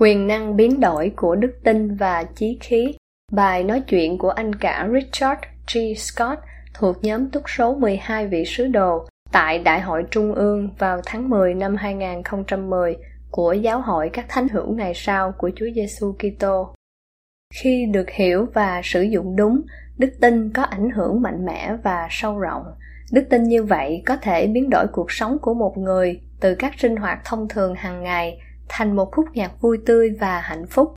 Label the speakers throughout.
Speaker 1: Quyền năng biến đổi của đức tin và chí khí Bài nói chuyện của anh cả Richard G. Scott thuộc nhóm túc số 12 vị sứ đồ tại Đại hội Trung ương vào tháng 10 năm 2010 của Giáo hội các thánh hữu ngày sau của Chúa Giêsu Kitô. Khi được hiểu và sử dụng đúng, đức tin có ảnh hưởng mạnh mẽ và sâu rộng. Đức tin như vậy có thể biến đổi cuộc sống của một người từ các sinh hoạt thông thường hàng ngày thành một khúc nhạc vui tươi và hạnh phúc.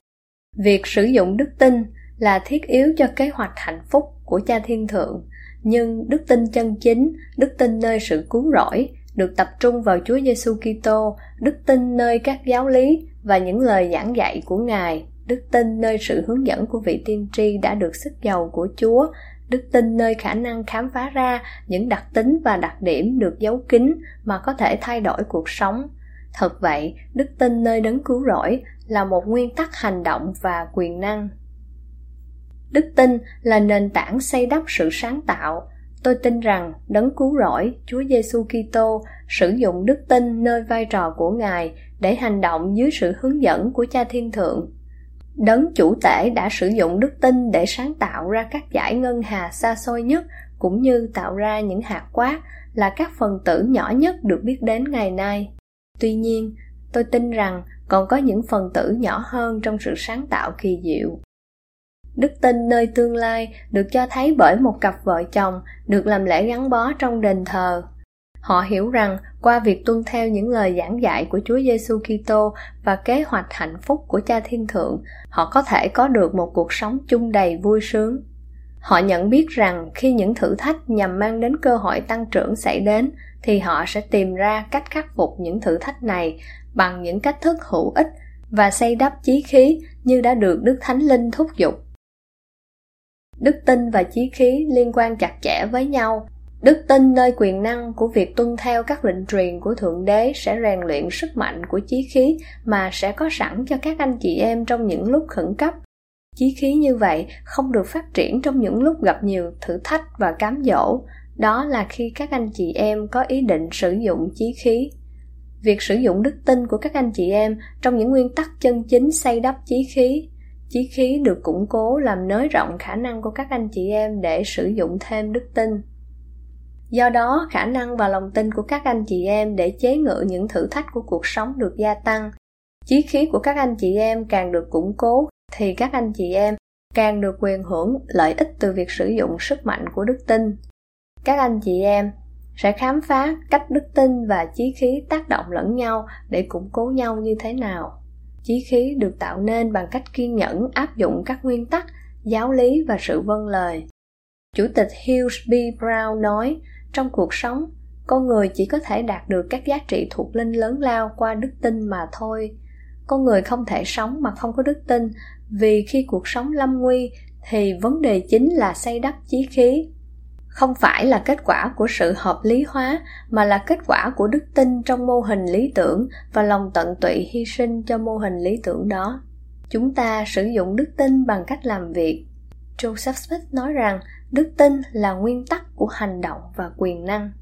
Speaker 1: Việc sử dụng đức tin là thiết yếu cho kế hoạch hạnh phúc của cha thiên thượng, nhưng đức tin chân chính, đức tin nơi sự cứu rỗi được tập trung vào Chúa Giêsu Kitô, đức tin nơi các giáo lý và những lời giảng dạy của Ngài, đức tin nơi sự hướng dẫn của vị tiên tri đã được sức giàu của Chúa, đức tin nơi khả năng khám phá ra những đặc tính và đặc điểm được giấu kín mà có thể thay đổi cuộc sống Thật vậy, đức tin nơi đấng cứu rỗi là một nguyên tắc hành động và quyền năng. Đức tin là nền tảng xây đắp sự sáng tạo. Tôi tin rằng đấng cứu rỗi, Chúa Giêsu Kitô sử dụng đức tin nơi vai trò của Ngài để hành động dưới sự hướng dẫn của Cha Thiên Thượng. Đấng chủ tể đã sử dụng đức tin để sáng tạo ra các giải ngân hà xa xôi nhất cũng như tạo ra những hạt quát là các phần tử nhỏ nhất được biết đến ngày nay tuy nhiên tôi tin rằng còn có những phần tử nhỏ hơn trong sự sáng tạo kỳ diệu đức tin nơi tương lai được cho thấy bởi một cặp vợ chồng được làm lễ gắn bó trong đền thờ họ hiểu rằng qua việc tuân theo những lời giảng dạy của Chúa Giêsu Kitô và kế hoạch hạnh phúc của Cha Thiên Thượng, họ có thể có được một cuộc sống chung đầy vui sướng. Họ nhận biết rằng khi những thử thách nhằm mang đến cơ hội tăng trưởng xảy đến, thì họ sẽ tìm ra cách khắc phục những thử thách này bằng những cách thức hữu ích và xây đắp chí khí như đã được Đức Thánh Linh thúc giục. Đức tin và chí khí liên quan chặt chẽ với nhau. Đức tin nơi quyền năng của việc tuân theo các lệnh truyền của Thượng Đế sẽ rèn luyện sức mạnh của chí khí mà sẽ có sẵn cho các anh chị em trong những lúc khẩn cấp. Chí khí như vậy không được phát triển trong những lúc gặp nhiều thử thách và cám dỗ, đó là khi các anh chị em có ý định sử dụng chí khí. Việc sử dụng đức tin của các anh chị em trong những nguyên tắc chân chính xây đắp chí khí. Chí khí được củng cố làm nới rộng khả năng của các anh chị em để sử dụng thêm đức tin. Do đó khả năng và lòng tin của các anh chị em để chế ngự những thử thách của cuộc sống được gia tăng. Chí khí của các anh chị em càng được củng cố thì các anh chị em càng được quyền hưởng lợi ích từ việc sử dụng sức mạnh của đức tin. Các anh chị em sẽ khám phá cách đức tin và chí khí tác động lẫn nhau để củng cố nhau như thế nào. Chí khí được tạo nên bằng cách kiên nhẫn áp dụng các nguyên tắc, giáo lý và sự vâng lời. Chủ tịch hughes b. Brown nói, trong cuộc sống, con người chỉ có thể đạt được các giá trị thuộc linh lớn lao qua đức tin mà thôi. Con người không thể sống mà không có đức tin vì khi cuộc sống lâm nguy, thì vấn đề chính là xây đắp chí khí. Không phải là kết quả của sự hợp lý hóa, mà là kết quả của đức tin trong mô hình lý tưởng và lòng tận tụy hy sinh cho mô hình lý tưởng đó. Chúng ta sử dụng đức tin bằng cách làm việc. Joseph smith nói rằng, đức tin là nguyên tắc của hành động và quyền năng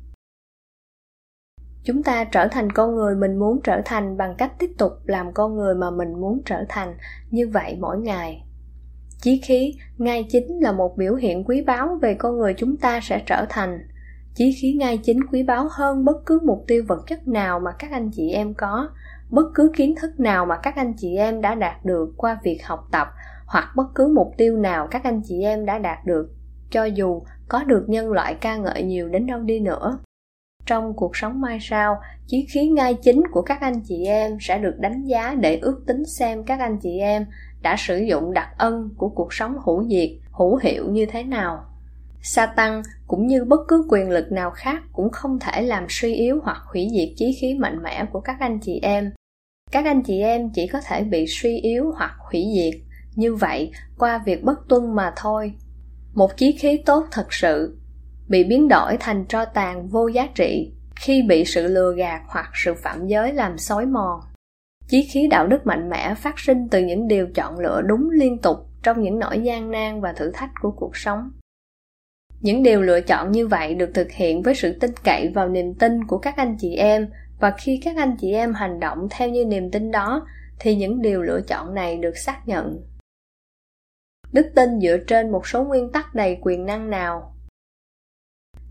Speaker 1: chúng ta trở thành con người mình muốn trở thành bằng cách tiếp tục làm con người mà mình muốn trở thành như vậy mỗi ngày Chí khí ngay chính là một biểu hiện quý báu về con người chúng ta sẽ trở thành. Chí khí ngay chính quý báu hơn bất cứ mục tiêu vật chất nào mà các anh chị em có, bất cứ kiến thức nào mà các anh chị em đã đạt được qua việc học tập hoặc bất cứ mục tiêu nào các anh chị em đã đạt được, cho dù có được nhân loại ca ngợi nhiều đến đâu đi nữa. Trong cuộc sống mai sau, chí khí ngay chính của các anh chị em sẽ được đánh giá để ước tính xem các anh chị em đã sử dụng đặc ân của cuộc sống hữu diệt, hữu hiệu như thế nào. Satan cũng như bất cứ quyền lực nào khác cũng không thể làm suy yếu hoặc hủy diệt chí khí mạnh mẽ của các anh chị em. Các anh chị em chỉ có thể bị suy yếu hoặc hủy diệt như vậy qua việc bất tuân mà thôi. Một chí khí tốt thật sự bị biến đổi thành tro tàn vô giá trị khi bị sự lừa gạt hoặc sự phạm giới làm xói mòn. Chí khí đạo đức mạnh mẽ phát sinh từ những điều chọn lựa đúng liên tục trong những nỗi gian nan và thử thách của cuộc sống. Những điều lựa chọn như vậy được thực hiện với sự tin cậy vào niềm tin của các anh chị em, và khi các anh chị em hành động theo như niềm tin đó, thì những điều lựa chọn này được xác nhận. Đức tin dựa trên một số nguyên tắc đầy quyền năng nào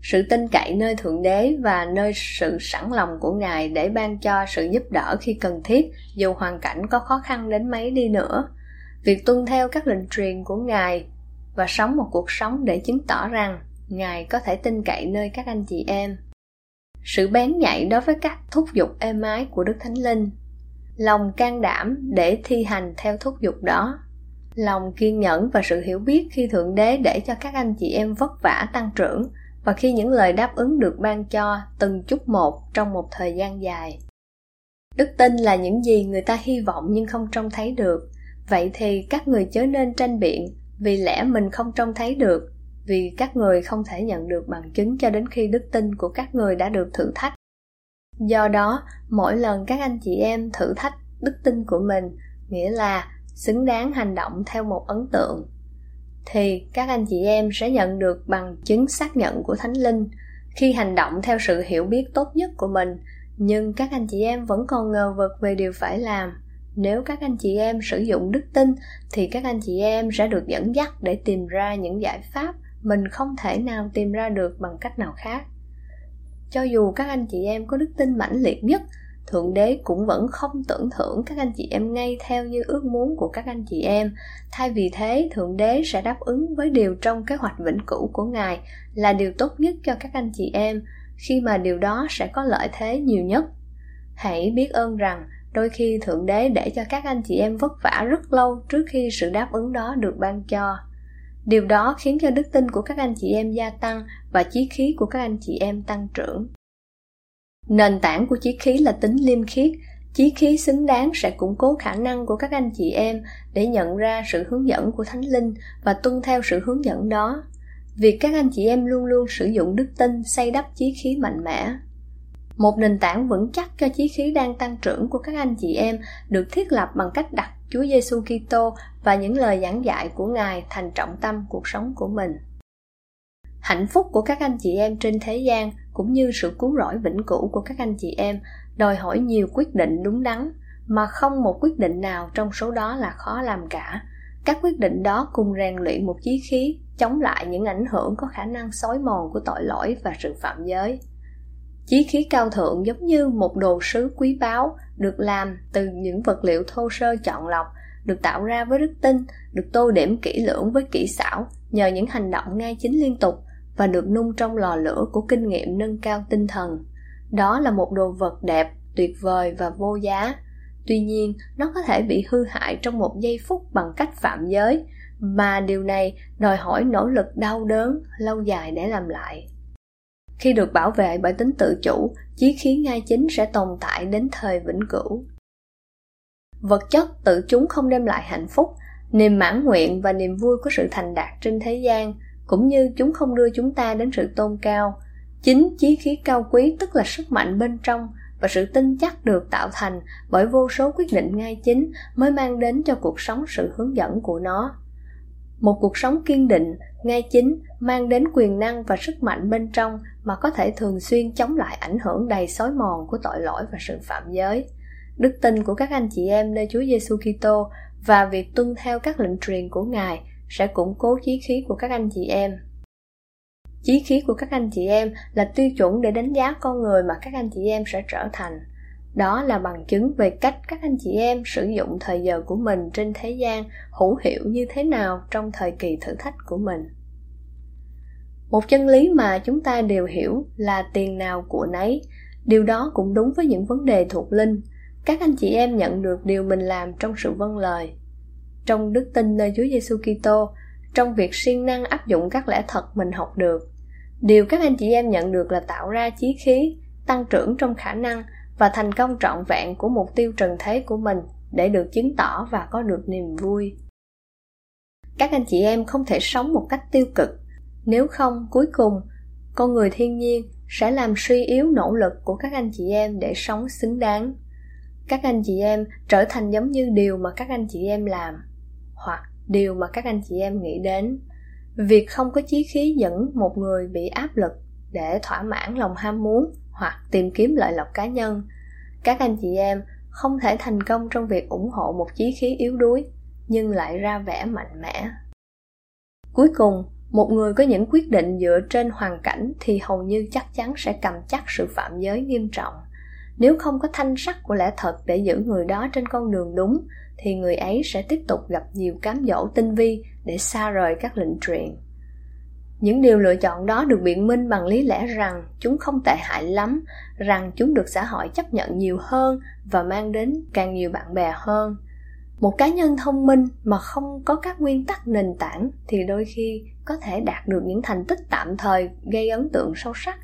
Speaker 1: sự tin cậy nơi thượng đế và nơi sự sẵn lòng của ngài để ban cho sự giúp đỡ khi cần thiết, dù hoàn cảnh có khó khăn đến mấy đi nữa. Việc tuân theo các lệnh truyền của ngài và sống một cuộc sống để chứng tỏ rằng ngài có thể tin cậy nơi các anh chị em. Sự bén nhạy đối với các thúc giục êm ái của đức thánh linh. Lòng can đảm để thi hành theo thúc giục đó. Lòng kiên nhẫn và sự hiểu biết khi thượng đế để cho các anh chị em vất vả tăng trưởng và khi những lời đáp ứng được ban cho từng chút một trong một thời gian dài. Đức tin là những gì người ta hy vọng nhưng không trông thấy được. Vậy thì các người chớ nên tranh biện, vì lẽ mình không trông thấy được, vì các người không thể nhận được bằng chứng cho đến khi đức tin của các người đã được thử thách. Do đó, mỗi lần các anh chị em thử thách đức tin của mình, nghĩa là xứng đáng hành động theo một ấn tượng thì các anh chị em sẽ nhận được bằng chứng xác nhận của thánh linh khi hành động theo sự hiểu biết tốt nhất của mình. Nhưng các anh chị em vẫn còn ngờ vực về điều phải làm. Nếu các anh chị em sử dụng đức tin, thì các anh chị em sẽ được dẫn dắt để tìm ra những giải pháp mình không thể nào tìm ra được bằng cách nào khác. Cho dù các anh chị em có đức tin mãnh liệt nhất thượng đế cũng vẫn không tưởng thưởng các anh chị em ngay theo như ước muốn của các anh chị em. Thay vì thế, thượng đế sẽ đáp ứng với điều trong kế hoạch vĩnh cửu của ngài là điều tốt nhất cho các anh chị em. Khi mà điều đó sẽ có lợi thế nhiều nhất. Hãy biết ơn rằng, đôi khi thượng đế để cho các anh chị em vất vả rất lâu trước khi sự đáp ứng đó được ban cho. Điều đó khiến cho đức tin của các anh chị em gia tăng và chí khí của các anh chị em tăng trưởng nền tảng của chí khí là tính liêm khiết. Chí khí xứng đáng sẽ củng cố khả năng của các anh chị em để nhận ra sự hướng dẫn của thánh linh và tuân theo sự hướng dẫn đó. Việc các anh chị em luôn luôn sử dụng đức tin xây đắp chí khí mạnh mẽ. Một nền tảng vững chắc cho chí khí đang tăng trưởng của các anh chị em được thiết lập bằng cách đặt Chúa Giêsu Kitô và những lời giảng dạy của Ngài thành trọng tâm cuộc sống của mình. Hạnh phúc của các anh chị em trên thế gian cũng như sự cứu rỗi vĩnh cửu của các anh chị em, đòi hỏi nhiều quyết định đúng đắn, mà không một quyết định nào trong số đó là khó làm cả. Các quyết định đó cùng rèn luyện một chí khí, chống lại những ảnh hưởng có khả năng xói mòn của tội lỗi và sự phạm giới. Chí khí cao thượng giống như một đồ sứ quý báu, được làm từ những vật liệu thô sơ chọn lọc, được tạo ra với đức tin, được tô điểm kỹ lưỡng với kỹ xảo, nhờ những hành động ngay chính liên tục và được nung trong lò lửa của kinh nghiệm nâng cao tinh thần. Đó là một đồ vật đẹp, tuyệt vời và vô giá. Tuy nhiên, nó có thể bị hư hại trong một giây phút bằng cách phạm giới, mà điều này đòi hỏi nỗ lực đau đớn lâu dài để làm lại. Khi được bảo vệ bởi tính tự chủ, chí khí ngay chính sẽ tồn tại đến thời vĩnh cửu. Vật chất tự chúng không đem lại hạnh phúc, niềm mãn nguyện và niềm vui của sự thành đạt trên thế gian cũng như chúng không đưa chúng ta đến sự tôn cao. Chính chí khí cao quý tức là sức mạnh bên trong và sự tin chắc được tạo thành bởi vô số quyết định ngay chính mới mang đến cho cuộc sống sự hướng dẫn của nó. Một cuộc sống kiên định, ngay chính, mang đến quyền năng và sức mạnh bên trong mà có thể thường xuyên chống lại ảnh hưởng đầy xói mòn của tội lỗi và sự phạm giới. Đức tin của các anh chị em nơi Chúa Giêsu Kitô và việc tuân theo các lệnh truyền của Ngài sẽ củng cố chí khí của các anh chị em. Chí khí của các anh chị em là tiêu chuẩn để đánh giá con người mà các anh chị em sẽ trở thành. Đó là bằng chứng về cách các anh chị em sử dụng thời giờ của mình trên thế gian hữu hiệu như thế nào trong thời kỳ thử thách của mình. Một chân lý mà chúng ta đều hiểu là tiền nào của nấy. Điều đó cũng đúng với những vấn đề thuộc linh. Các anh chị em nhận được điều mình làm trong sự vâng lời trong đức tin nơi Chúa Giêsu Kitô, trong việc siêng năng áp dụng các lẽ thật mình học được. Điều các anh chị em nhận được là tạo ra chí khí, tăng trưởng trong khả năng và thành công trọn vẹn của mục tiêu trần thế của mình để được chứng tỏ và có được niềm vui. Các anh chị em không thể sống một cách tiêu cực. Nếu không, cuối cùng, con người thiên nhiên sẽ làm suy yếu nỗ lực của các anh chị em để sống xứng đáng. Các anh chị em trở thành giống như điều mà các anh chị em làm hoặc điều mà các anh chị em nghĩ đến. Việc không có chí khí dẫn một người bị áp lực để thỏa mãn lòng ham muốn hoặc tìm kiếm lợi lộc cá nhân, các anh chị em không thể thành công trong việc ủng hộ một chí khí yếu đuối, nhưng lại ra vẻ mạnh mẽ. Cuối cùng, một người có những quyết định dựa trên hoàn cảnh thì hầu như chắc chắn sẽ cầm chắc sự phạm giới nghiêm trọng. Nếu không có thanh sắc của lẽ thật để giữ người đó trên con đường đúng thì người ấy sẽ tiếp tục gặp nhiều cám dỗ tinh vi để xa rời các lệnh truyền. Những điều lựa chọn đó được biện minh bằng lý lẽ rằng chúng không tệ hại lắm, rằng chúng được xã hội chấp nhận nhiều hơn và mang đến càng nhiều bạn bè hơn. Một cá nhân thông minh mà không có các nguyên tắc nền tảng thì đôi khi có thể đạt được những thành tích tạm thời gây ấn tượng sâu sắc.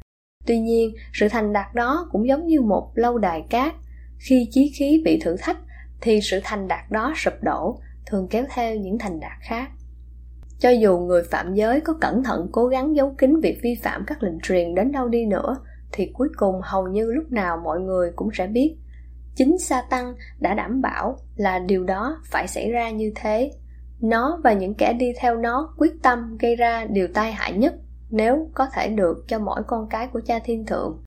Speaker 1: Tuy nhiên, sự thành đạt đó cũng giống như một lâu đài cát, khi chí khí bị thử thách thì sự thành đạt đó sụp đổ, thường kéo theo những thành đạt khác. Cho dù người phạm giới có cẩn thận cố gắng giấu kín việc vi phạm các lệnh truyền đến đâu đi nữa, thì cuối cùng hầu như lúc nào mọi người cũng sẽ biết. Chính sa tăng đã đảm bảo là điều đó phải xảy ra như thế. Nó và những kẻ đi theo nó quyết tâm gây ra điều tai hại nhất nếu có thể được cho mỗi con cái của cha thiên thượng.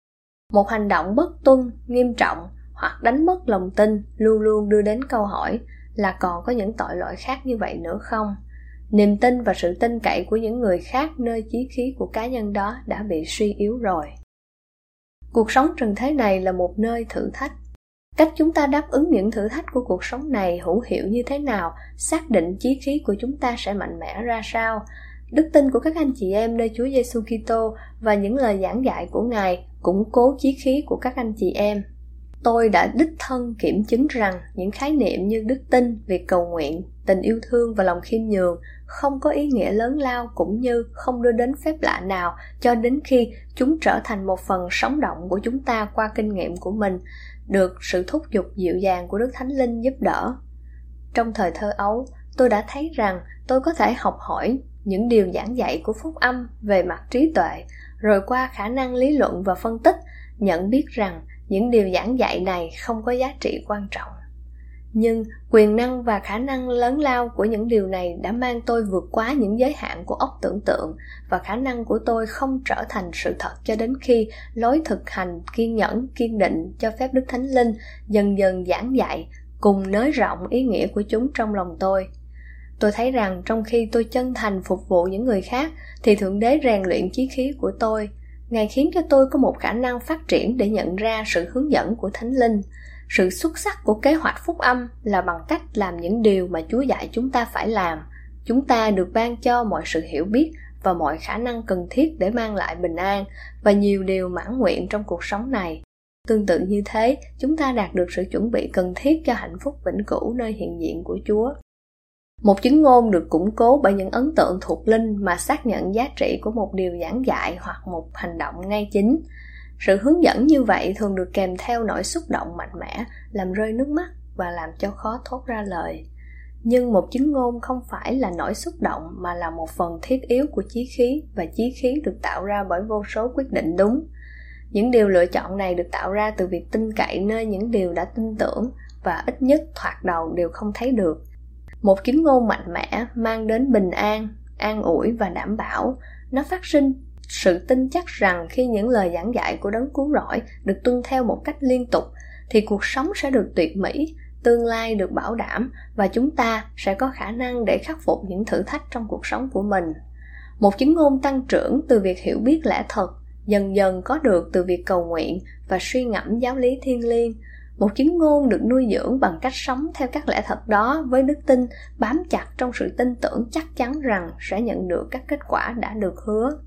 Speaker 1: Một hành động bất tuân, nghiêm trọng hoặc đánh mất lòng tin, luôn luôn đưa đến câu hỏi là còn có những tội lỗi khác như vậy nữa không? Niềm tin và sự tin cậy của những người khác nơi chí khí của cá nhân đó đã bị suy yếu rồi. Cuộc sống trần thế này là một nơi thử thách. Cách chúng ta đáp ứng những thử thách của cuộc sống này hữu hiệu như thế nào? Xác định chí khí của chúng ta sẽ mạnh mẽ ra sao? Đức tin của các anh chị em nơi Chúa Giêsu Kitô và những lời giảng dạy của Ngài củng cố chí khí của các anh chị em. Tôi đã đích thân kiểm chứng rằng những khái niệm như đức tin, việc cầu nguyện, tình yêu thương và lòng khiêm nhường không có ý nghĩa lớn lao cũng như không đưa đến phép lạ nào cho đến khi chúng trở thành một phần sống động của chúng ta qua kinh nghiệm của mình được sự thúc giục dịu dàng của Đức Thánh Linh giúp đỡ. Trong thời thơ ấu, tôi đã thấy rằng tôi có thể học hỏi những điều giảng dạy của phúc âm về mặt trí tuệ, rồi qua khả năng lý luận và phân tích, nhận biết rằng những điều giảng dạy này không có giá trị quan trọng. Nhưng quyền năng và khả năng lớn lao của những điều này đã mang tôi vượt quá những giới hạn của óc tưởng tượng và khả năng của tôi không trở thành sự thật cho đến khi lối thực hành kiên nhẫn, kiên định cho phép Đức Thánh Linh dần dần giảng dạy cùng nới rộng ý nghĩa của chúng trong lòng tôi. Tôi thấy rằng trong khi tôi chân thành phục vụ những người khác thì Thượng Đế rèn luyện chí khí của tôi. Ngài khiến cho tôi có một khả năng phát triển để nhận ra sự hướng dẫn của Thánh Linh – sự xuất sắc của kế hoạch phúc âm là bằng cách làm những điều mà chúa dạy chúng ta phải làm. Chúng ta được ban cho mọi sự hiểu biết và mọi khả năng cần thiết để mang lại bình an và nhiều điều mãn nguyện trong cuộc sống này. Tương tự như thế, chúng ta đạt được sự chuẩn bị cần thiết cho hạnh phúc vĩnh cửu nơi hiện diện của chúa một chứng ngôn được củng cố bởi những ấn tượng thuộc linh mà xác nhận giá trị của một điều giảng dạy hoặc một hành động ngay chính. Sự hướng dẫn như vậy thường được kèm theo nỗi xúc động mạnh mẽ, làm rơi nước mắt và làm cho khó thốt ra lời. Nhưng một chứng ngôn không phải là nỗi xúc động mà là một phần thiết yếu của chí khí và chí khí được tạo ra bởi vô số quyết định đúng. Những điều lựa chọn này được tạo ra từ việc tin cậy nơi những điều đã tin tưởng và ít nhất thoạt đầu đều không thấy được một kính ngôn mạnh mẽ mang đến bình an an ủi và đảm bảo. Nó phát sinh sự tin chắc rằng khi những lời giảng dạy của đấng cứu rỗi được tuân theo một cách liên tục, thì cuộc sống sẽ được tuyệt mỹ, tương lai được bảo đảm và chúng ta sẽ có khả năng để khắc phục những thử thách trong cuộc sống của mình. Một chứng ngôn tăng trưởng từ việc hiểu biết lẽ thật, dần dần có được từ việc cầu nguyện và suy ngẫm giáo lý thiên liêng một chứng ngôn được nuôi dưỡng bằng cách sống theo các lẽ thật đó với đức tin, bám chặt trong sự tin tưởng chắc chắn rằng sẽ nhận được các kết quả đã được hứa.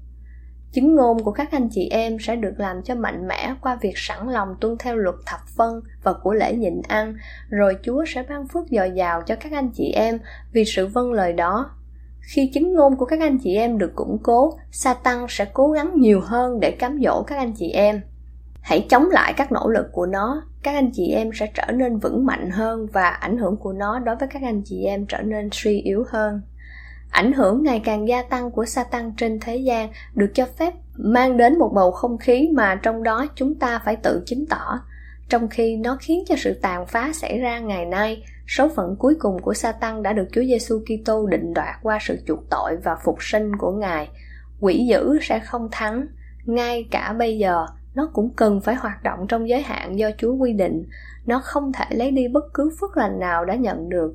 Speaker 1: Chứng ngôn của các anh chị em sẽ được làm cho mạnh mẽ qua việc sẵn lòng tuân theo luật thập phân và của lễ nhịn ăn, rồi chúa sẽ ban phước dồi dào cho các anh chị em vì sự vâng lời đó. Khi chứng ngôn của các anh chị em được củng cố Satan sẽ cố gắng nhiều hơn để cám dỗ các anh chị em. Hãy chống lại các nỗ lực của nó các anh chị em sẽ trở nên vững mạnh hơn và ảnh hưởng của nó đối với các anh chị em trở nên suy yếu hơn ảnh hưởng ngày càng gia tăng của sa tăng trên thế gian được cho phép mang đến một bầu không khí mà trong đó chúng ta phải tự chứng tỏ trong khi nó khiến cho sự tàn phá xảy ra ngày nay số phận cuối cùng của sa tăng đã được Chúa Giêsu Kitô định đoạt qua sự chuộc tội và phục sinh của Ngài. Quỷ dữ sẽ không thắng, ngay cả bây giờ nó cũng cần phải hoạt động trong giới hạn do Chúa quy định. Nó không thể lấy đi bất cứ phước lành nào đã nhận được.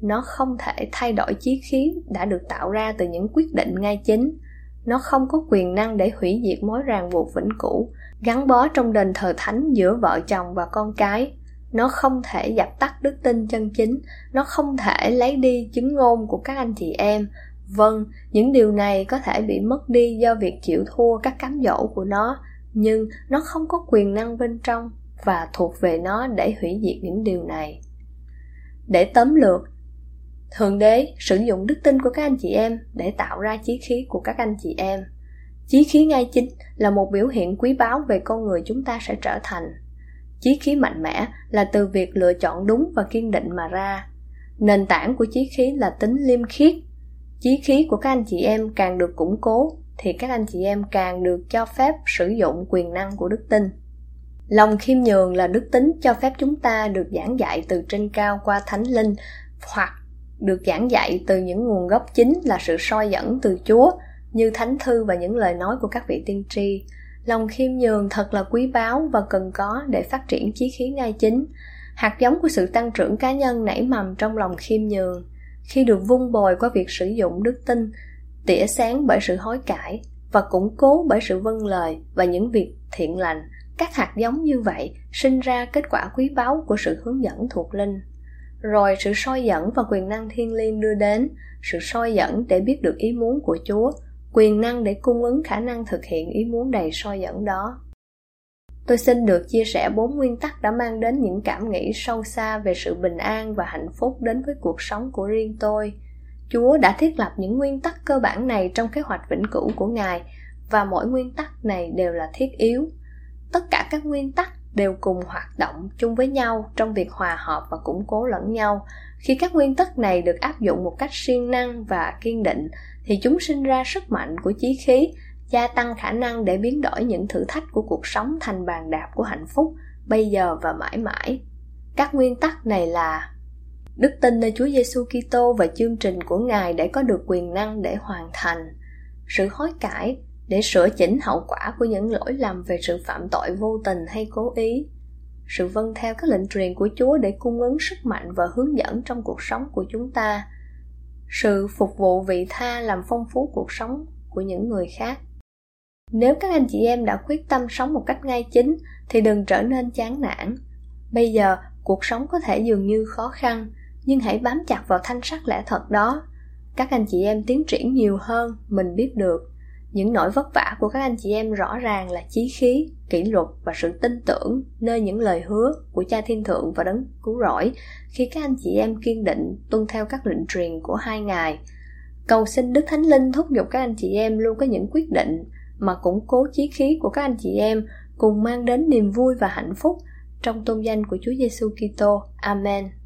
Speaker 1: Nó không thể thay đổi chí khí đã được tạo ra từ những quyết định ngay chính. Nó không có quyền năng để hủy diệt mối ràng buộc vĩnh cửu, gắn bó trong đền thờ thánh giữa vợ chồng và con cái. Nó không thể dập tắt đức tin chân chính, nó không thể lấy đi chứng ngôn của các anh chị em. Vâng, những điều này có thể bị mất đi do việc chịu thua các cám dỗ của nó, nhưng nó không có quyền năng bên trong và thuộc về nó để hủy diệt những điều này. Để tóm lược, thượng đế sử dụng đức tin của các anh chị em để tạo ra chí khí của các anh chị em. Chí khí ngay chính là một biểu hiện quý báu về con người chúng ta sẽ trở thành. Chí khí mạnh mẽ là từ việc lựa chọn đúng và kiên định mà ra. Nền tảng của chí khí là tính liêm khiết. Chí khí của các anh chị em càng được củng cố thì các anh chị em càng được cho phép sử dụng quyền năng của đức tin. Lòng khiêm nhường là đức tính cho phép chúng ta được giảng dạy từ trên cao qua thánh linh, hoặc được giảng dạy từ những nguồn gốc chính là sự soi dẫn từ chúa, như thánh thư và những lời nói của các vị tiên tri. Lòng khiêm nhường thật là quý báu và cần có để phát triển chí khí ngay chính. Hạt giống của sự tăng trưởng cá nhân nảy mầm trong lòng khiêm nhường. Khi được vun bồi qua việc sử dụng đức tin tỉa sáng bởi sự hối cải và củng cố bởi sự vâng lời và những việc thiện lành. Các hạt giống như vậy sinh ra kết quả quý báu của sự hướng dẫn thuộc linh. Rồi sự soi dẫn và quyền năng thiên liêng đưa đến. Sự soi dẫn để biết được ý muốn của chúa. Quyền năng để cung ứng khả năng thực hiện ý muốn đầy soi dẫn đó. Tôi xin được chia sẻ bốn nguyên tắc đã mang đến những cảm nghĩ sâu xa về sự bình an và hạnh phúc đến với cuộc sống của riêng tôi. Chúa đã thiết lập những nguyên tắc cơ bản này trong kế hoạch vĩnh cửu của Ngài và mỗi nguyên tắc này đều là thiết yếu. Tất cả các nguyên tắc đều cùng hoạt động chung với nhau trong việc hòa hợp và củng cố lẫn nhau. Khi các nguyên tắc này được áp dụng một cách siêng năng và kiên định thì chúng sinh ra sức mạnh của chí khí, gia tăng khả năng để biến đổi những thử thách của cuộc sống thành bàn đạp của hạnh phúc bây giờ và mãi mãi. Các nguyên tắc này là đức tin nơi Chúa Giêsu Kitô và chương trình của Ngài để có được quyền năng để hoàn thành sự hối cải, để sửa chỉnh hậu quả của những lỗi lầm về sự phạm tội vô tình hay cố ý. Sự vâng theo các lệnh truyền của Chúa để cung ứng sức mạnh và hướng dẫn trong cuộc sống của chúng ta. Sự phục vụ vị tha làm phong phú cuộc sống của những người khác. Nếu các anh chị em đã quyết tâm sống một cách ngay chính, thì đừng trở nên chán nản. Bây giờ, cuộc sống có thể dường như khó khăn nhưng hãy bám chặt vào thanh sắc lẽ thật đó các anh chị em tiến triển nhiều hơn, mình biết được những nỗi vất vả của các anh chị em rõ ràng là chí khí, kỷ luật và sự tin tưởng nơi những lời hứa của cha thiên thượng và đấng cứu rỗi khi các anh chị em kiên định tuân theo các lệnh truyền của hai ngài cầu xin đức thánh linh thúc giục các anh chị em luôn có những quyết định mà củng cố chí khí của các anh chị em cùng mang đến niềm vui và hạnh phúc trong tôn danh của Chúa Giêsu Kitô. Amen.